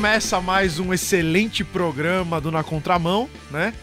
começa mais um excelente programa do Na Contramão, né?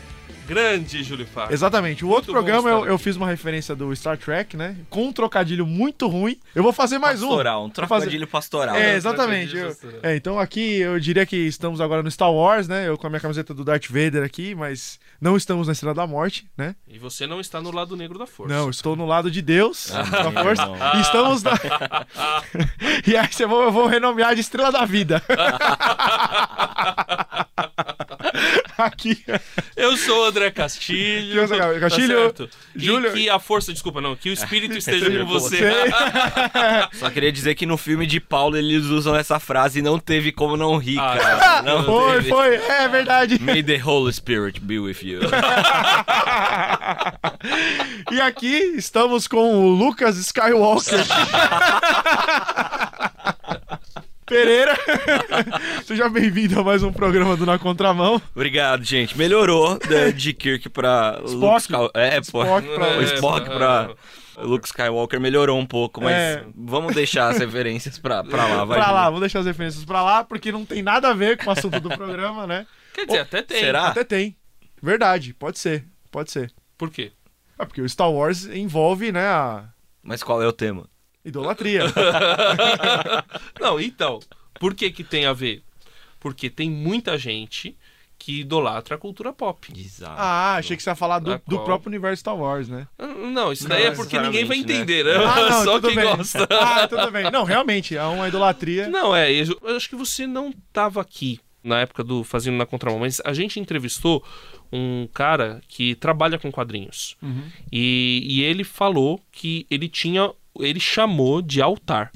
Grande, Júlio Fábio. Exatamente. O Muito outro programa eu, eu fiz uma referência do Star Trek, né? Com um trocadilho muito ruim. Eu vou fazer mais um. pastoral, um fazer- trocadilho pastoral. É, exatamente. Eu- pastoral. é, então aqui eu diria que estamos agora no Star Wars, né? Eu com a minha camiseta do Darth Vader aqui, mas não estamos na Estrela da Morte, né? E você não está no lado negro da força. Não, estou no lado de Deus, Ah, da força. E estamos na. e aí eu vou, eu vou renomear de Estrela da Vida. aqui. Eu sou o André Castilho. Que eu sou o Castilho, certo? E Júlio- que a força, desculpa, não, que o espírito esteja com você. Só queria dizer que no filme de Paulo eles usam essa frase e não teve como não rir, Ah, cara. Não Foi, teve. foi, é verdade. May the Holy Spirit be with you. e aqui estamos com o Lucas Skywalker. Pereira, seja bem-vindo a mais um programa do Na Contramão. Obrigado, gente. Melhorou da- de Kirk pra Luke Spock. Sky- É. Spock pra- O Spock pra Luke Skywalker melhorou um pouco, mas É. vamos deixar as referências pra, pra lá, vai. pra lá, vou deixar as referências pra lá, porque não tem nada a ver com o assunto do programa, né? Quer dizer, até tem. será? Até tem. Verdade, pode ser, pode ser. Por quê? É porque o Star Wars envolve, né, a Mas qual é o tema? Idolatria. Não, então, por que que tem a ver? Porque tem muita gente que idolatra a cultura pop. Exato. ah, achei que você ia falar do, do próprio universo Star Wars, né? Não, isso daí Não é porque ninguém vai necessariamente, entender, né? Ah, não, Só tudo quem bem. gosta. Ah, tudo bem. Não, realmente, há uma idolatria. Não, é, eu eu acho que você não estava aqui na época do Fazendo na Contramão, mas a gente entrevistou um cara que trabalha com quadrinhos. Uhum. E, e ele falou que ele tinha, ele chamou de altar.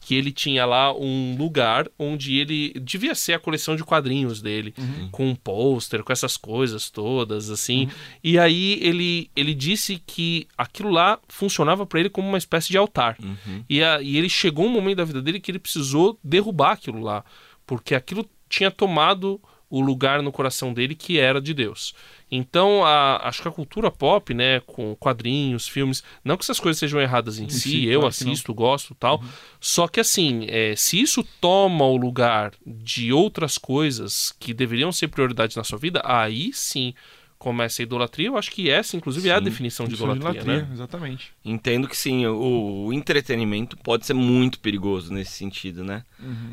Que ele tinha lá um lugar onde ele devia ser a coleção de quadrinhos dele, com um pôster, com essas coisas todas, assim. E aí ele, ele disse que aquilo lá funcionava para ele como uma espécie de altar. Uhum. E, a- e ele chegou um momento da vida dele que ele precisou derrubar aquilo lá, porque aquilo tinha tomado o lugar no coração dele que era de Deus. Então, a- acho que a cultura pop, né, com quadrinhos, filmes, não que essas coisas sejam erradas em si, si, eu claro assisto, gosto tal, só que assim, é, se isso toma o lugar de outras coisas que deveriam ser prioridades na sua vida, aí sim começa a idolatria. Eu acho que essa, inclusive, é a Sim, definição de é idolatria, né? Exatamente. Entendo que sim, o, o entretenimento pode ser muito perigoso nesse sentido, né?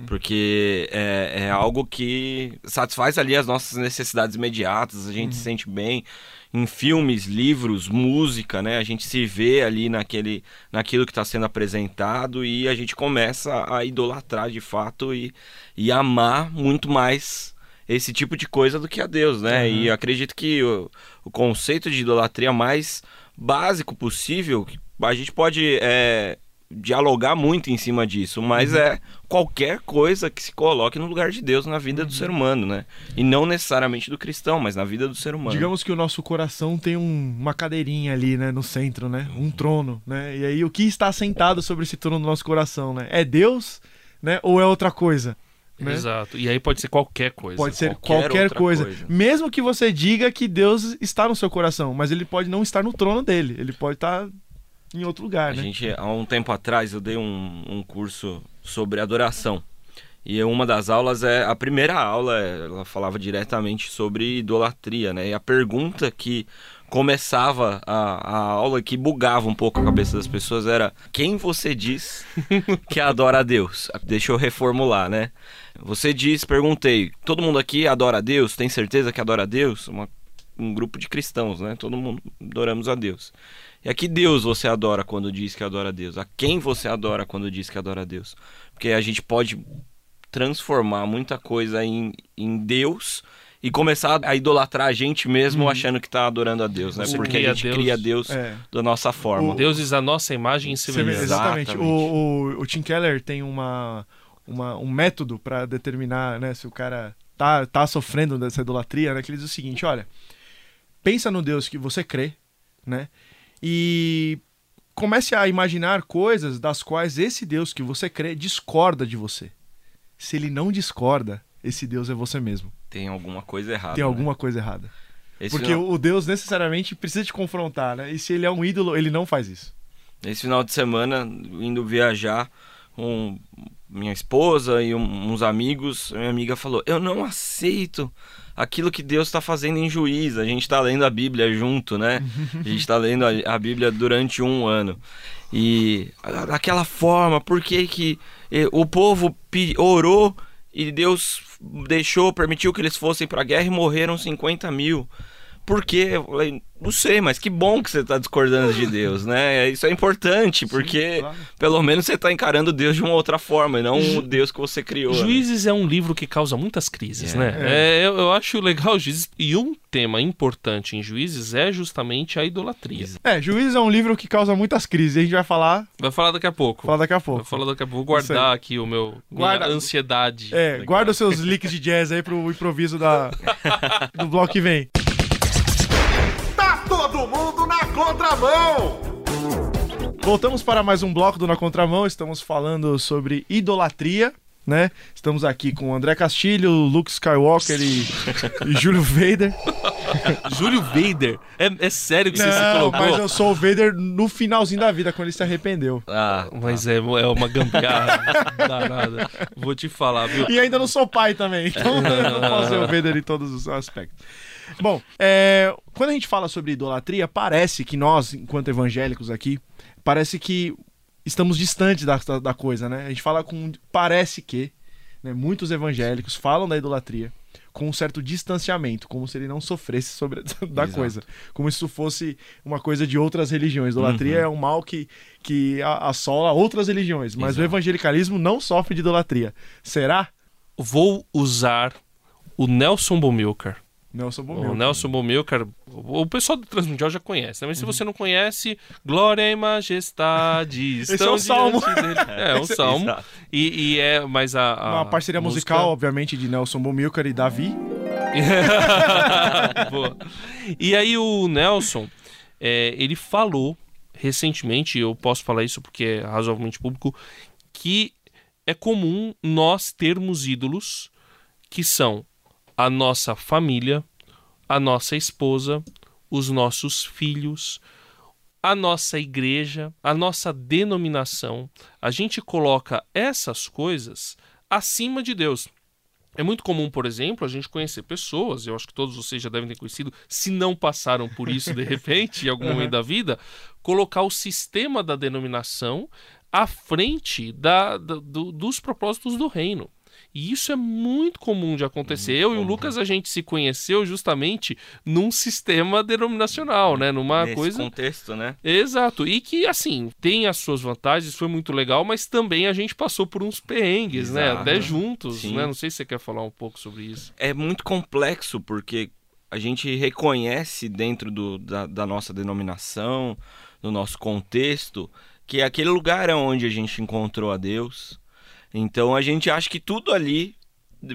Porque é, é algo que satisfaz ali as nossas necessidades imediatas, a gente se sente bem. Em filmes, livros, música, né? A gente se vê ali naquele, naquilo que está sendo apresentado e a gente começa a idolatrar de fato e, e amar muito mais esse tipo de coisa do que a Deus, né? E eu acredito que o, o conceito de idolatria mais básico possível, a gente pode é, dialogar muito em cima disso, mas é qualquer coisa que se coloque no lugar de Deus na vida do ser humano, né? E não necessariamente do cristão, mas na vida do ser humano. Digamos que o nosso coração tem um- uma cadeirinha ali, né, no centro, né? Um trono, né? E aí o que está sentado sobre esse trono do nosso coração, né? É Deus, né? Ou é outra coisa? Né? Exato. E aí pode ser qualquer coisa. Pode ser qualquer qualquer, coisa. coisa. Mesmo que você diga que Deus está no seu coração, mas ele pode não estar no trono dele. Ele pode estar em outro lugar, A né? gente, há um tempo atrás, eu dei um, um curso sobre adoração. E uma das aulas é. A primeira aula, ela falava diretamente sobre idolatria, né? E a pergunta que começava a, a aula, que bugava um pouco a cabeça das pessoas, era: Quem você diz que adora a Deus? Deixa eu reformular, né? Você diz, perguntei, todo mundo aqui adora a Deus? Tem certeza que adora a Deus? Uma- um grupo de cristãos, né? Todo mundo adoramos a Deus. E a que Deus você adora quando diz que adora a Deus? A quem você adora quando diz que adora a Deus? Porque a gente pode transformar muita coisa em, em Deus e começar a idolatrar a gente mesmo achando que está adorando a Deus, né? Você Porque a gente Deus. cria Deus É. da nossa forma. Deuses a nossa imagem e semelhança. exatamente. Exatamente. O, o, o Tim Keller tem uma, uma- um método para determinar né, se o cara tá, tá sofrendo dessa idolatria, né? Que ele diz o seguinte: olha, pensa no Deus que você crê, né? E comece a imaginar coisas das quais esse Deus que você crê discorda de você. Se ele não discorda, esse Deus é você mesmo. Tem alguma coisa errada. Tem né? alguma coisa errada. Esse Porque final, o Deus necessariamente precisa te confrontar, né? E se ele é um ídolo, ele não faz isso. esse final de semana, indo viajar um, minha esposa e um, uns amigos, minha amiga falou: Eu não aceito aquilo que Deus está fazendo em juiz. A gente está lendo a Bíblia junto, né? A gente está lendo a, a, Bíblia durante um ano. E daquela forma, por que, que eh, o povo orou e Deus deixou, permitiu que eles fossem para a guerra e morreram 50 mil? Por quê? Eu falei, não sei, mas que bom que você está discordando de Deus, né? Isso é importante, porque Sim, claro. pelo menos você está encarando Deus de uma outra forma, e não o Deus que você criou. Né? Juízes né? é um livro que causa muitas crises, é. né? É. É, eu, eu, acho legal Juízes, e um tema importante em Juízes é justamente a idolatria. É, Juízes é um livro que causa muitas crises, a gente vai falar... Vai falar daqui a pouco. Falar daqui a pouco. Vai falar daqui a pouco. Vou guardar aqui o meu guarda, ansiedade. É, guarda os seus licks de jazz aí pro improviso da, do bloco que vem contramão! Voltamos para mais um bloco do Na Contramão. Estamos falando sobre idolatria, né? Estamos aqui com André Castilho, Luke Skywalker e, e Júlio Vader. Júlio Vader? É, é sério que Não, você se colocou? mas eu sou o Vader no finalzinho da vida, quando ele se arrependeu. Ah, mas é, é uma gambiarra danada. Vou te falar, viu? E ainda não sou pai também, então eu não posso ser o Vader em todos os aspectos. Bom, é, quando a gente fala sobre idolatria, parece que nós, enquanto evangélicos aqui, parece que estamos distantes da, da, coisa, né? A gente fala com. Parece que né, muitos evangélicos falam da idolatria com um certo distanciamento, como se ele não sofresse sobre da Exato. coisa, como se isso fosse uma coisa de outras religiões. Idolatria uhum. é um mal que, que assola outras religiões, mas Exato. o evangelicalismo não sofre de idolatria. Será? Vou usar o Nelson Bomilcar Nelson Bomilcar. O Nelson Bomilcar, o pessoal do Transmundial já conhece, né? mas se uhum. você não conhece, Glória e Majestade Esse é um salmo. É, é um salmo. E, e, é, mas a, a Uma parceria música... musical, obviamente, de Nelson Bomilcar e Davi. e aí o Nelson, é, ele falou recentemente, eu posso falar isso porque é razoavelmente público, que é comum nós termos ídolos que são a nossa família, a nossa esposa, os nossos filhos, a nossa igreja, a nossa denominação. A gente coloca essas coisas acima de Deus. É muito comum, por exemplo, a gente conhecer pessoas, eu acho que todos vocês já devem ter conhecido, se não passaram por isso de repente, em algum momento da vida, colocar o sistema da denominação à frente da, da do, dos propósitos do reino. E isso é muito comum de acontecer. Eu e o Lucas, a gente se conheceu justamente num sistema denominacional, né? Numa Nesse coisa. contexto, né? Exato. E que, assim, tem as suas vantagens, foi muito legal, mas também a gente passou por uns perrengues, né? Exato. né? Até juntos, Sim. né? Não sei se você quer falar um pouco sobre isso. É muito complexo, porque a gente reconhece dentro do, da, da nossa denominação, do nosso contexto, que aquele lugar é onde a gente encontrou a Deus então a gente acha que tudo ali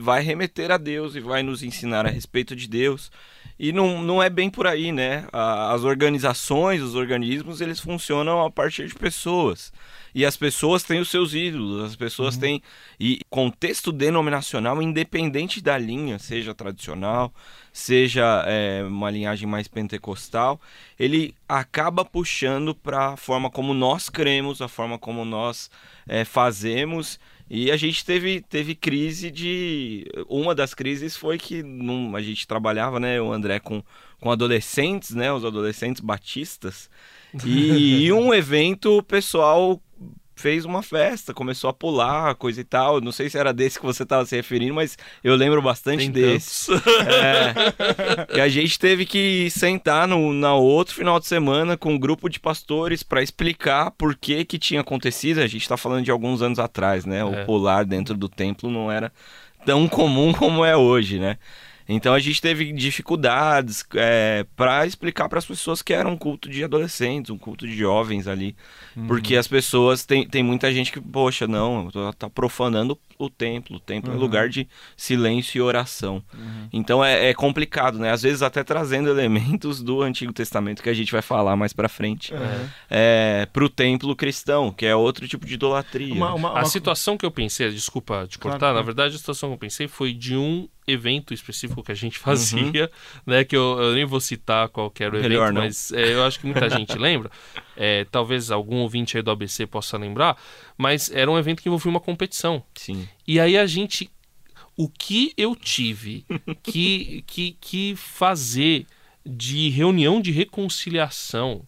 vai remeter a Deus e vai nos ensinar a respeito de Deus. E não, não é bem por aí, né? As organizações, os organismos, eles funcionam a partir de pessoas. E as pessoas têm os seus ídolos, as pessoas uhum. têm. E contexto denominacional, independente da linha, seja tradicional, seja é, uma linhagem mais pentecostal, ele acaba puxando para a forma como nós cremos, a forma como nós é, fazemos e a gente teve, teve crise de. Uma das crises foi que num, a gente trabalhava, né, o André, com, com adolescentes, né, os adolescentes batistas. E, e um evento, pessoal fez uma festa, começou a pular, coisa e tal. Não sei se era desse que você estava se referindo, mas eu lembro bastante Tem desse. É, e a gente teve que sentar no na outro final de semana com um grupo de pastores para explicar por que que tinha acontecido. A gente está falando de alguns anos atrás, né? O é. pular dentro do templo não era tão comum como é hoje, né? Então a gente teve dificuldades é, para explicar para as pessoas que era um culto de adolescentes, um culto de jovens ali. Uhum. Porque as pessoas, tem, tem muita gente que, poxa, não, tá profanando o templo. O templo uhum. é lugar de silêncio e oração. Uhum. Então é, é, complicado, né? Às vezes até trazendo elementos do Antigo Testamento que a gente vai falar mais para frente. Uhum. É, pro templo cristão, que é outro tipo de idolatria. Uma, uma, uma... A situação que eu pensei, desculpa te cortar, claro, na verdade a situação que eu pensei foi de um evento específico que a gente fazia, uhum. né? Que eu, eu, nem vou citar qual era o Melhor evento, não. mas é, eu acho que muita gente lembra. É, talvez algum ouvinte aí do ABC possa lembrar. mas era um evento que envolvia uma competição. Sim. E aí a gente. O que eu tive que, que, que fazer de reunião de reconciliação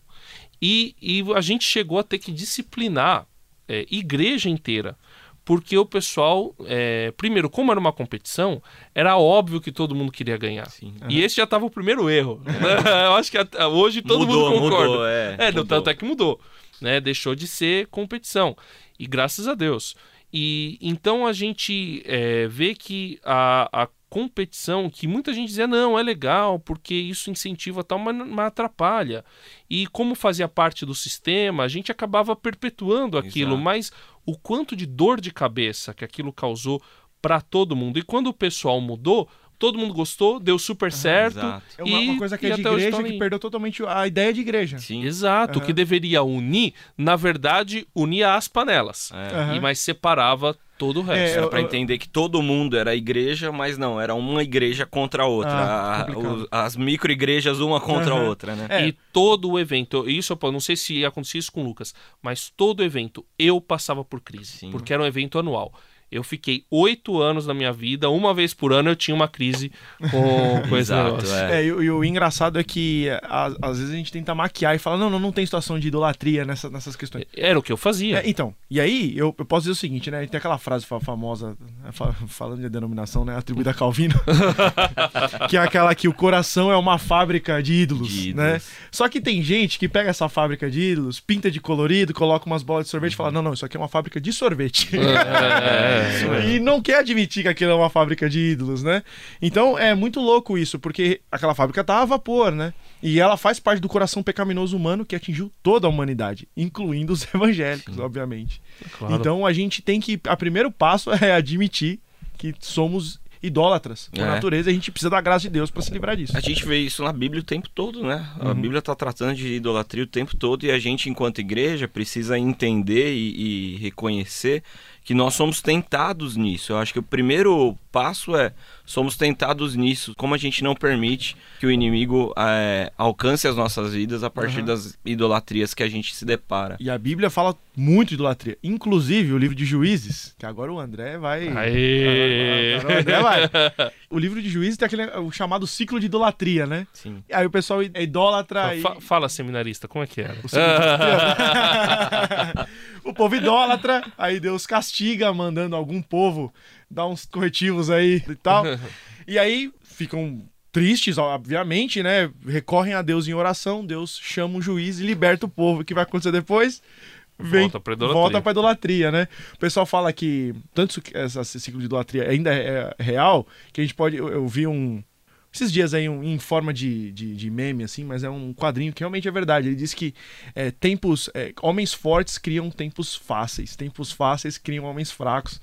e, e a gente chegou a ter que disciplinar é, igreja inteira. Porque o pessoal, é, primeiro, como era uma competição, era óbvio que todo mundo queria ganhar. Sim. E esse já estava o primeiro erro. né? Eu acho que hoje todo Mudou, mundo concorda. mudou, é, É, mudou. tanto é que mudou. Né? Deixou de ser competição. E graças a Deus. E então a gente é, vê que a, a competição, que muita gente dizia, não, é legal, porque isso incentiva tal, mas, mas atrapalha. E como fazia parte do sistema, a gente acabava perpetuando aquilo, Exato. mas o quanto de dor de cabeça que aquilo causou para todo mundo. E quando o pessoal mudou, todo mundo gostou, deu super certo. exato. É uma, e- uma coisa que é de até hoje igreja que perdeu totalmente a ideia de igreja. Sim. Exato, o Aham. que deveria unir, na verdade, unia as panelas. É. Aham. E mas separava todo o resto. É, Era eu- pra eu- entender que todo mundo era igreja, mas não, era uma igreja contra a outra. Ah, A- o- as micro-igrejas uma contra a Aham. outra, né? É. E todo o evento, isso eu não sei se acontecia isso com o Lucas, mas todo evento eu passava por crise, Sim. porque era um evento anual. Eu fiquei oito anos da minha vida, uma vez por ano eu tinha uma crise com, com esse Exato, negócio. é. É, e, o- e o engraçado é que a- às vezes a gente tenta maquiar e fala, não, não, não tem situação de idolatria nessa- nessas questões. Era o que eu fazia. É, então, e aí eu, eu posso dizer o seguinte, né? Tem aquela frase fa- famosa, né, fa- falando de denominação, né? Atribuída a Calvino, que é aquela que o coração é uma fábrica de ídolos, De né? ídolos. Só que tem gente que pega essa fábrica de ídolos, pinta de colorido, coloca umas bolas de sorvete e fala, não, não, isso aqui é uma fábrica de sorvete. É, é, é. E não quer admitir que aquilo é uma fábrica de ídolos, né? Então é muito louco isso, porque aquela fábrica tá a vapor, né? E ela faz parte do coração pecaminoso humano que atingiu toda a humanidade, incluindo os evangélicos, obviamente. Claro. Então a gente tem que. O primeiro passo é admitir que somos idólatras por É. natureza a gente precisa da graça de Deus para se livrar disso. A gente vê isso na Bíblia o tempo todo, né? A Uhum. Bíblia está tratando de idolatria o tempo todo e a gente, enquanto igreja, precisa entender e, e reconhecer que nós somos tentados nisso. Eu acho que o primeiro passo é somos tentados nisso. Como a gente não permite que o inimigo é, alcance as nossas vidas a partir Uhum. das idolatrias que a gente se depara. E a Bíblia fala muito de idolatria. Inclusive o livro de Juízes, que agora o André vai. Aê! Agora o André vai. O livro de Juízes tem aquele o chamado ciclo de idolatria, né? Sim. Aí o pessoal é idólatra e... Fa- Fala, seminarista, como é que era? o povo idólatra, aí Deus castiga, mandando algum povo dar uns corretivos aí e tal. E aí ficam tristes, obviamente, né? Recorrem a Deus em oração, Deus chama um juiz e liberta o povo. O que vai acontecer depois? Vem, Volta pra idolatria. volta pra idolatria, né? O pessoal fala que tanto esse ciclo de idolatria ainda é é real, que a gente pode. Eu, eu vi um. Esses dias aí, um- em forma de, de, de meme, assim, mas é um quadrinho que realmente é verdade. Ele diz que é, tempos. é, homens fortes criam tempos fáceis. Tempos fáceis criam homens fracos.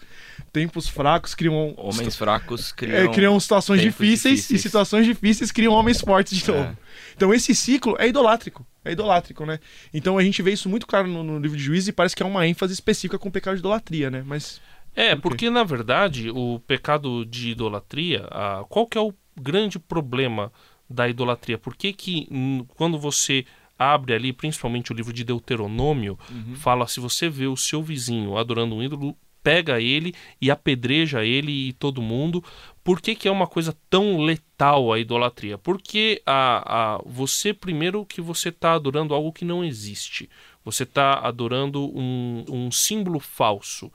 Tempos fracos criam. Homens fracos é, criam, criam situações tempos difíceis, e difíceis. situações difíceis criam homens fortes de É. novo. Então esse ciclo é idolátrico. É idolátrico, né? Então a gente vê isso muito claro no, no livro de Juízes e parece que é uma ênfase específica com o pecado de idolatria, né? Mas. É, quê? porque na verdade o pecado de idolatria, a- qual que é o grande problema da idolatria? Por que que hum, quando você abre ali, principalmente o livro de Deuteronômio, fala se você vê o seu vizinho adorando um ídolo, pega ele e apedreja ele e todo mundo. Por que, que é uma coisa tão letal a idolatria? Porque a, a, você, primeiro, que você está adorando algo que não existe. Você está adorando um, um símbolo falso.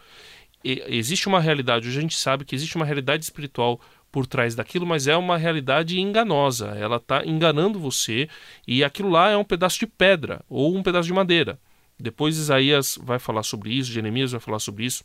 E- existe uma realidade, hoje a gente sabe que existe uma realidade espiritual por trás daquilo, mas é uma realidade enganosa. Ela está enganando você e aquilo lá é um pedaço de pedra ou um pedaço de madeira. Depois Isaías vai falar sobre isso, Jeremias vai falar sobre isso.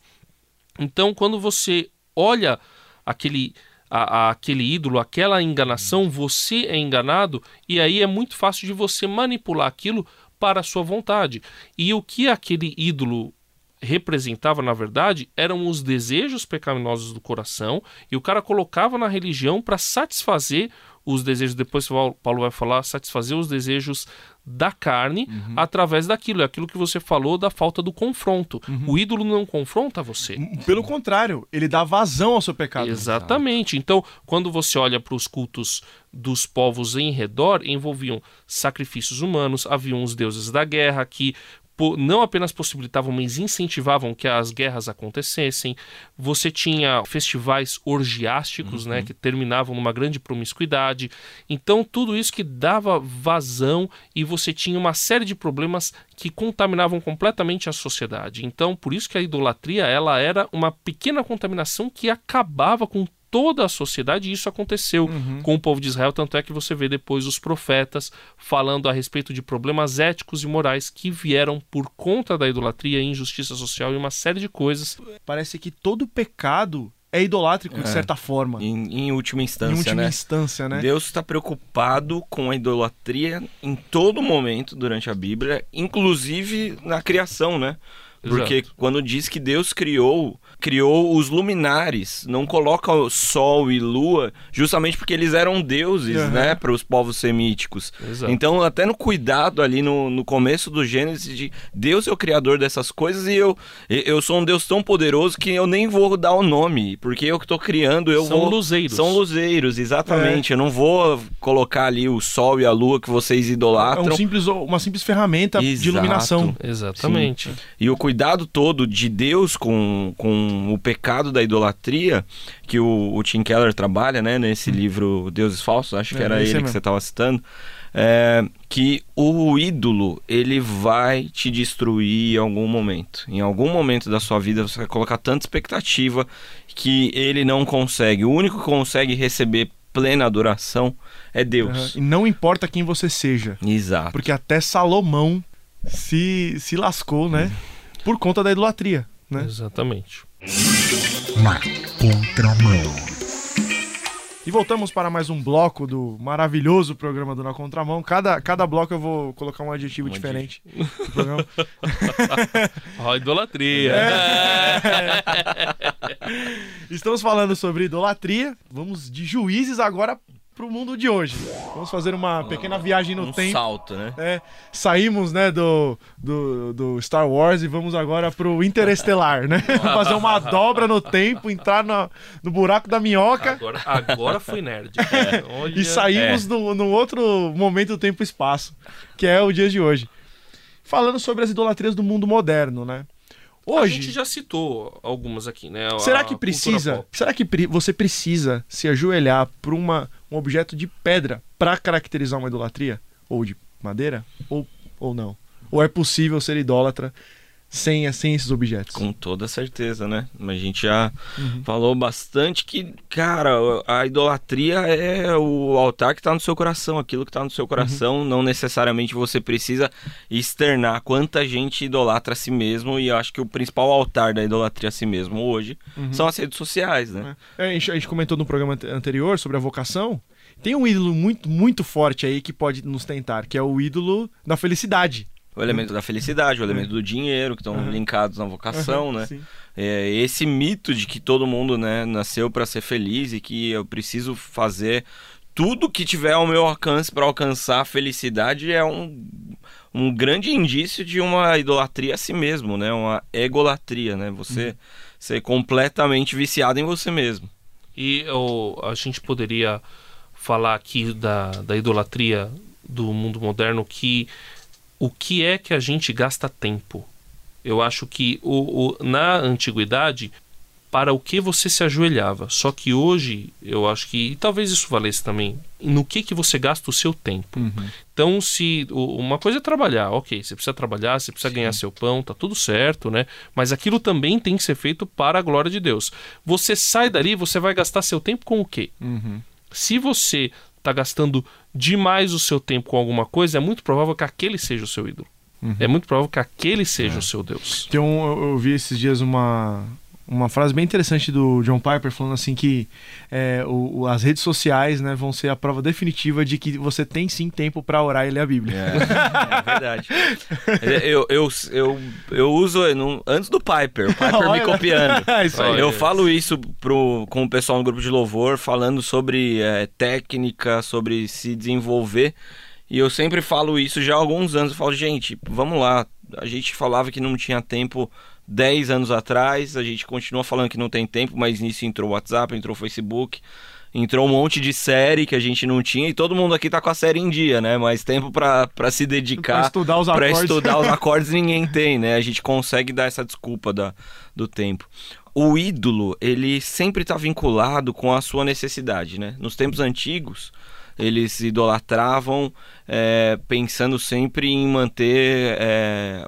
Então, quando você olha aquele, a- a- aquele ídolo, aquela enganação, você é enganado e aí é muito fácil de você manipular aquilo para a sua vontade. E o que aquele ídolo representava, na verdade, eram os desejos pecaminosos do coração e o cara colocava na religião para satisfazer os desejos, depois Paulo Paulo vai falar, satisfazer os desejos da carne através daquilo. É aquilo que você falou da falta do confronto. O ídolo não confronta você. Pelo contrário, ele dá vazão ao seu pecado. Exatamente. Então, quando você olha para os cultos dos povos em redor, envolviam sacrifícios humanos, haviam os deuses da guerra que não apenas possibilitavam, mas incentivavam que as guerras acontecessem. Você tinha festivais orgiásticos, né, que terminavam numa grande promiscuidade. Então, tudo isso que dava vazão e você tinha uma série de problemas que contaminavam completamente a sociedade. Então, por isso que a idolatria ela era uma pequena contaminação que acabava com toda a sociedade, e isso aconteceu Uhum. com o povo de Israel, tanto é que você vê depois os profetas falando a respeito de problemas éticos e morais que vieram por conta da idolatria, injustiça social e uma série de coisas. Parece que todo pecado é idolátrico, de É. certa forma. Em, em última em instância, última né? instância, né? Deus está preocupado com a idolatria em todo momento durante a Bíblia, inclusive na criação, né? Porque Exato. quando diz que Deus criou, criou os luminares, não coloca o sol e lua, justamente porque eles eram deuses, Aham. né, para os povos semíticos. Exato. Então, até no cuidado ali no, no começo do Gênesis, de Deus é o criador dessas coisas e eu, eu sou um Deus tão poderoso que eu nem vou dar o nome, porque eu que estou criando, eu São vou. luzeiros. São luzeiros, exatamente. Eu não vou colocar ali o sol e a lua que vocês É idolatram. um simples, uma simples ferramenta de Exato. iluminação. Exatamente. E o cuidado todo de Deus com, com o pecado da idolatria, que o, o Tim Keller trabalha, né, nesse livro Deuses Falsos, acho que É, era ele que mesmo. você estava citando, é, que o ídolo, ele vai te destruir em algum momento. Em algum momento da sua vida você vai colocar tanta expectativa que ele não consegue. O único que consegue receber plena adoração é Deus. Aham. E não importa quem você seja. Exato. Porque até Salomão se, se lascou, né? Por conta da idolatria, né? Exatamente. Na contramão. E voltamos para mais um bloco do maravilhoso programa do Na Contramão. Cada, cada bloco eu vou colocar um adjetivo Um diferente. do programa. Ó, idolatria. Estamos falando sobre idolatria. Vamos de juízes agora para o mundo de hoje. Vamos fazer uma pequena viagem no um tempo. salto, né? É, saímos né, do, do, do Star Wars e vamos agora pro Interestelar, né? Vamos fazer uma dobra no tempo, entrar na- no buraco da minhoca Agora, agora foi nerd. Olha, e saímos no, no outro momento do tempo e espaço, que é o dia de hoje. Falando sobre as idolatrias do mundo moderno, né? A Hoje, gente já citou algumas aqui, né? A será que precisa? Será que pre- você precisa se ajoelhar para uma um objeto de pedra para caracterizar uma idolatria ou de madeira ou ou não? Ou é possível ser idólatra sem sem esses objetos? Com toda certeza, né? Mas a gente já Uhum. falou bastante que, cara, a idolatria é o altar que tá no seu coração, aquilo que tá no seu coração. Não necessariamente você precisa externar quanta gente idolatra a si mesmo. E eu acho que o principal altar da idolatria a si mesmo hoje são as redes sociais, né? É, a, gente, a gente comentou no programa ante- anterior sobre a vocação. Tem um ídolo muito muito forte aí que pode nos tentar, que é o ídolo da felicidade. O elemento da felicidade, o elemento do dinheiro, que estão Uhum. linkados na vocação, né? Sim. É, esse mito de que todo mundo né, nasceu para ser feliz e que eu preciso fazer tudo que tiver ao meu alcance para alcançar a felicidade é um, um grande indício de uma idolatria a si mesmo, né? Uma egolatria, né? Você ser completamente viciado em você mesmo. E a gente poderia falar aqui da, da idolatria do mundo moderno que o que é que a gente gasta tempo? Eu acho que o, o- na antiguidade, para o que você se ajoelhava. Só que hoje, eu acho que, e talvez isso valesse também, no que, que você gasta o seu tempo. Então, se uma coisa é trabalhar, ok, você precisa trabalhar, você precisa ganhar seu pão, tá tudo certo, né? Mas aquilo também tem que ser feito para a glória de Deus. Você sai dali, você vai gastar seu tempo com o quê? Se você está gastando demais o seu tempo com alguma coisa, é muito provável que aquele seja o seu ídolo. É muito provável que aquele seja o seu Deus. Tem um, eu, eu vi esses dias uma, uma frase bem interessante do John Piper falando assim que é, o, o- as redes sociais né, vão ser a prova definitiva de que você tem sim tempo para orar e ler a Bíblia. É, é verdade. Eu, eu, eu, eu uso antes do Piper, o Piper me copiando. Isso aí. Eu falo isso pro, com o pessoal no grupo de louvor, falando sobre é, técnica, sobre se desenvolver. E eu sempre falo isso já há alguns anos. Eu falo, gente, vamos lá. A gente falava que não tinha tempo 10 anos atrás, a gente continua falando que não tem tempo, mas nisso entrou o WhatsApp, entrou o Facebook. entrou um monte de série que a gente não tinha e todo mundo aqui tá com a série em dia, né? Mas tempo pra pra se dedicar Pra estudar os pra acordes. estudar os acordes ninguém tem, né? A gente consegue dar essa desculpa da, do tempo. O ídolo, ele sempre está vinculado com a sua necessidade, né? Nos tempos antigos, eles idolatravam é, pensando sempre em manter é,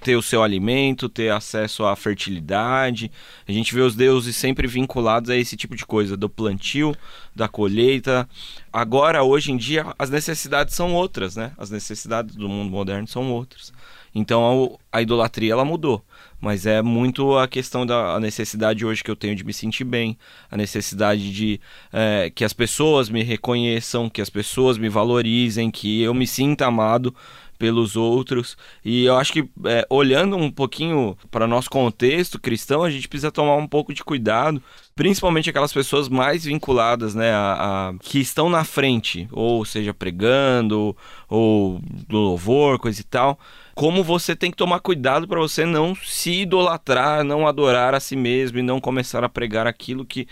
ter o seu alimento, ter acesso à fertilidade. A gente vê os deuses sempre vinculados a esse tipo de coisa, do plantio, da colheita. Agora, hoje em dia, as necessidades são outras, né? As necessidades do mundo moderno são outras. Então a, a idolatria ela mudou, mas é muito a questão da a necessidade hoje que eu tenho de me sentir bem, a necessidade de é, que as pessoas me reconheçam, que as pessoas me valorizem, que eu me sinta amado pelos outros. E eu acho que é, olhando um pouquinho para nosso contexto cristão, a gente precisa tomar um pouco de cuidado, principalmente aquelas pessoas mais vinculadas, né, a, a- que estão na frente, ou seja, pregando, ou do louvor, coisa e tal. Como você tem que tomar cuidado para você não se idolatrar, não adorar a si mesmo e não começar a pregar aquilo que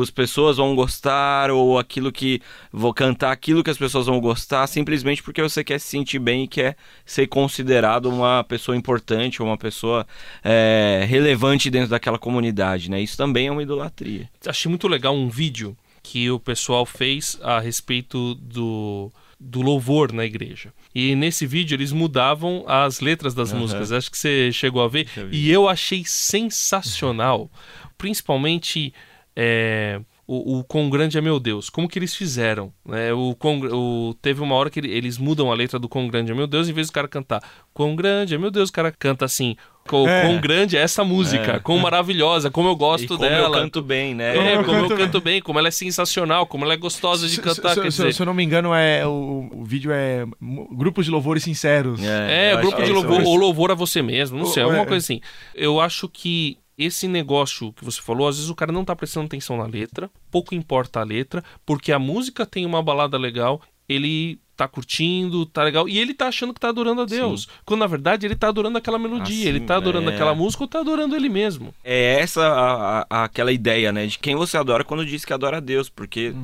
as pessoas vão gostar ou aquilo que vou cantar aquilo que as pessoas vão gostar simplesmente porque você quer se sentir bem e quer ser considerado uma pessoa importante uma pessoa é, relevante dentro daquela comunidade, né? Isso também é uma idolatria. Achei muito legal um vídeo que o pessoal fez a respeito do, do louvor na igreja. E nesse vídeo eles mudavam as letras das Aham. músicas. Acho que você chegou a ver. Vi. E eu achei sensacional. Principalmente é, o, o Quão Grande é Meu Deus. Como que eles fizeram? né? o, quão o- teve uma hora que ele- eles mudam a letra do Quão Grande é Meu Deus, em vez do cara cantar Quão Grande é Meu Deus, o cara canta assim. "Quão- É. Quão grande é essa música, É. quão maravilhosa, como eu gosto e como dela. eu canto bem, né? É, eu como eu canto canto bem, como ela é sensacional, como ela é gostosa de Se- cantar. se, quer se- dizer, se eu não me engano, é o, o vídeo é grupos de louvores sinceros. é, eu acho grupo que de é louvor, ou louvor a você mesmo, não sei, Ou- alguma é. coisa assim. Eu acho que esse negócio que você falou, às vezes o cara não tá prestando atenção na letra, pouco importa a letra, porque a música tem uma balada legal, ele tá curtindo, tá legal, e ele tá achando que tá adorando a Deus. Quando na verdade ele tá adorando aquela melodia, Ah, ele sim, tá adorando é. aquela música ou tá adorando ele mesmo. É essa a- a- aquela ideia, né? De quem você adora quando diz que adora a Deus, porque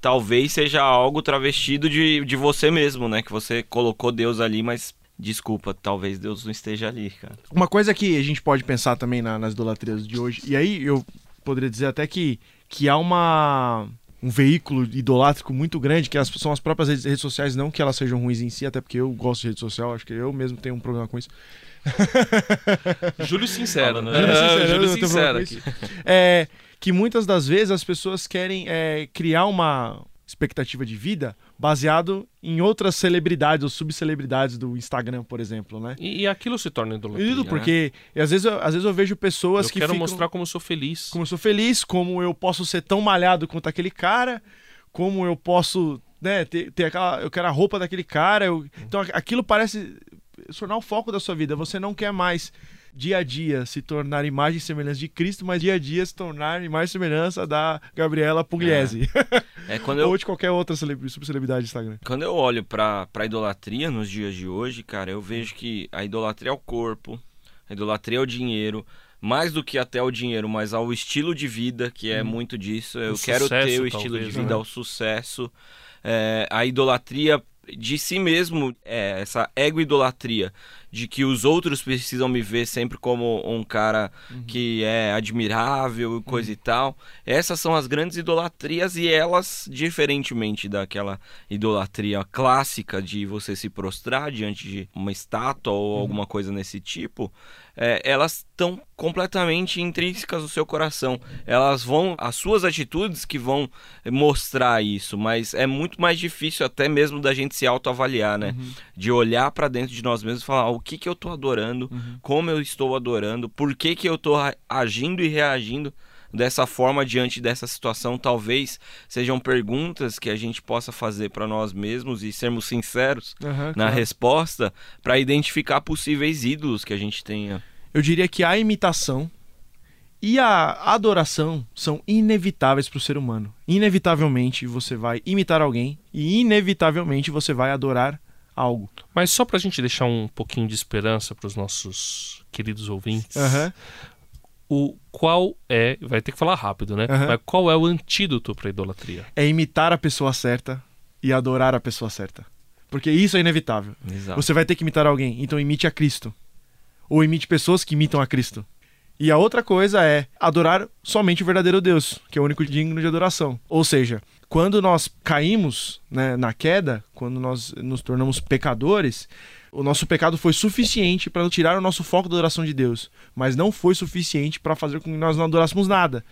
talvez seja algo travestido de, de você mesmo, né? Que você colocou Deus ali, mas desculpa, talvez Deus não esteja ali, cara. Uma coisa que a gente pode pensar também na- nas idolatrias de hoje, e aí eu poderia dizer até que, que há uma um veículo idolátrico muito grande, que são as próprias redes, redes sociais, não que elas sejam ruins em si, até porque eu gosto de rede social, acho que eu mesmo tenho um problema com isso. Júlio Sincero, né? Júlio Sincero, Júlio Sincero aqui. É, que muitas das vezes as pessoas querem é, criar uma expectativa de vida baseado em outras celebridades ou subcelebridades do Instagram, por exemplo, né? E, e aquilo se torna idolatria. Isso, porque e às vezes eu, às vezes eu vejo pessoas Eu que quero ficam, mostrar como eu sou feliz. como eu sou feliz, como eu posso ser tão malhado quanto aquele cara, como eu posso, né, ter, ter aquela, eu quero a roupa daquele cara, eu- então aquilo parece tornar o foco da sua vida. Você não quer mais dia a dia se tornar imagem e semelhança de Cristo, mas dia a dia se tornar imagem e semelhança da Gabriela Pugliese É quando eu, ou de qualquer outra celeb- subcelebridade do Instagram. Quando eu olho pra, pra idolatria nos dias de hoje, cara, eu vejo que a idolatria ao corpo, a idolatria ao dinheiro, mais do que até ao dinheiro, mas ao estilo de vida, que é muito disso. Eu O quero ter sucesso, o estilo talvez, de vida, né? o sucesso, é, a idolatria de si mesmo, é, essa ego-idolatria, de que os outros precisam me ver sempre como um cara que é admirável e coisa e tal. Essas são as grandes idolatrias e elas, diferentemente daquela idolatria clássica de você se prostrar diante de uma estátua ou alguma coisa nesse tipo, é, elas estão completamente intrínsecas no seu coração. Elas vão, as suas atitudes que vão mostrar isso, mas é muito mais difícil até mesmo da gente se autoavaliar, né? De olhar pra dentro de nós mesmos e falar "Ah, o que que eu tô adorando, como eu estou adorando, por que que eu tô a- agindo e reagindo dessa forma diante dessa situação. Talvez sejam perguntas que a gente possa fazer pra nós mesmos e sermos sinceros Aham, na claro. resposta pra identificar possíveis ídolos que a gente tenha. Eu diria que a imitação e a adoração são inevitáveis para o ser humano. Inevitavelmente você vai imitar alguém e inevitavelmente você vai adorar algo. Mas só pra gente deixar um pouquinho de esperança pros nossos queridos ouvintes. Aham. O qual é, vai ter que falar rápido, né? Aham. Mas qual é o antídoto para idolatria? É imitar a pessoa certa e adorar a pessoa certa. Porque isso é inevitável. Exato. Você vai ter que imitar alguém, então imite a Cristo. Ou imite pessoas que imitam a Cristo. E a outra coisa é adorar somente o verdadeiro Deus, que é o único digno de adoração. Ou seja, quando nós caímos né, na queda, quando nós nos tornamos pecadores, o nosso pecado foi suficiente para tirar o nosso foco da adoração de Deus, mas não foi suficiente para fazer com que nós não adorássemos nada.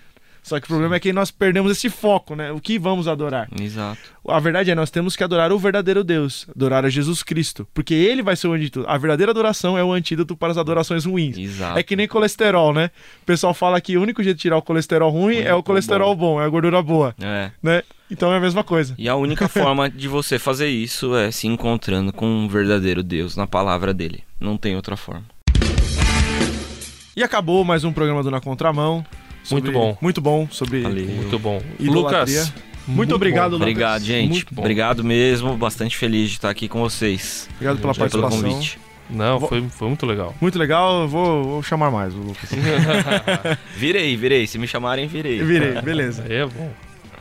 Só que o problema é que nós perdemos esse foco, né? O que vamos adorar? Exato. A verdade é, nós temos que adorar o verdadeiro Deus, adorar a Jesus Cristo, porque ele vai ser o antídoto. A verdadeira adoração é o antídoto para as adorações ruins. Exato. É que nem colesterol, né? O pessoal fala que o único jeito de tirar o colesterol ruim é o colesterol bom, é a gordura boa, É. né? Então é a mesma coisa. E a única forma de você fazer isso é se encontrando com um verdadeiro Deus na palavra dele. Não tem outra forma. E acabou mais um programa do Na Contramão. sobre- Muito bom. Muito bom sobre Valeu. Muito bom. Idolatria. Lucas, Muito obrigado, bom. Lucas. Obrigado, gente. Muito. Obrigado mesmo. Bastante feliz de estar aqui com vocês. Obrigado pela Obrigado pelo participação. convite. Não, Vou- foi, foi muito legal. Muito legal, eu vou, vou chamar mais o Lucas. Virei, virei. Se me chamarem, virei. Virei, beleza. Aí é bom.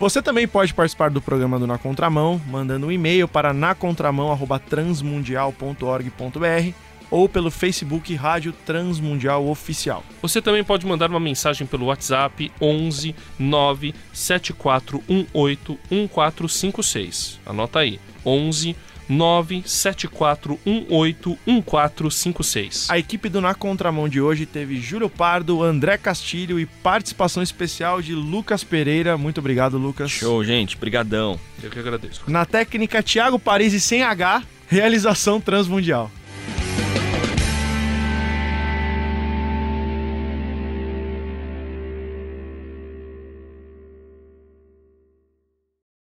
Você também pode participar do programa do Na Contramão, mandando um e-mail para nacontramão@transmundial.org.br ou pelo Facebook Rádio Transmundial Oficial. Você também pode mandar uma mensagem pelo WhatsApp 11 97418 1456. Anota aí. 11 97418 1456. A equipe do Na Contramão de hoje teve Júlio Pardo, André Castilho e participação especial de Lucas Pereira. Muito obrigado, Lucas. Show, gente. Brigadão. Eu que agradeço. Na técnica, Thiago Paris e sem H, realização transmundial.